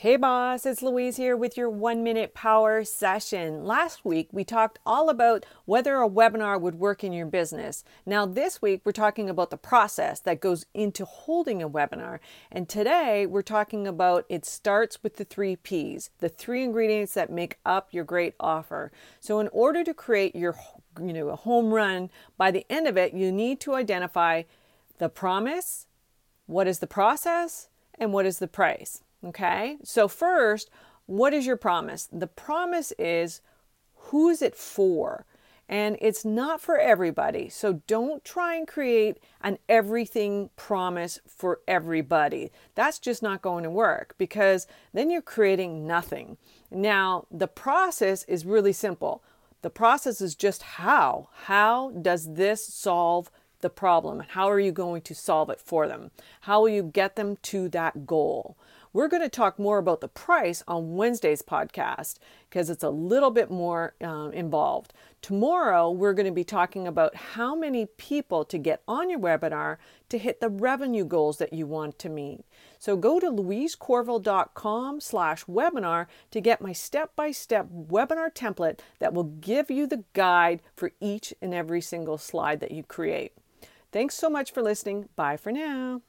Hey boss, it's Louise here with your one minute power session. Last week we talked all about whether a webinar would work in your business. Now, this week we're talking about the process that goes into holding a webinar. And today we're talking about it starts with the three P's, the three ingredients that make up your great offer. So, in order to create your you know, a home run, by the end of it, you need to identify the promise, what is the process, and what is the price. Okay, so first, what is your promise? The promise is who is it for? And it's not for everybody. So don't try and create an everything promise for everybody. That's just not going to work because then you're creating nothing. Now, the process is really simple. The process is just how. How does this solve the problem? How are you going to solve it for them? How will you get them to that goal? We're going to talk more about the price on Wednesday's podcast because it's a little bit more um, involved. Tomorrow, we're going to be talking about how many people to get on your webinar to hit the revenue goals that you want to meet. So go to louisecorville.com slash webinar to get my step-by-step webinar template that will give you the guide for each and every single slide that you create. Thanks so much for listening. Bye for now.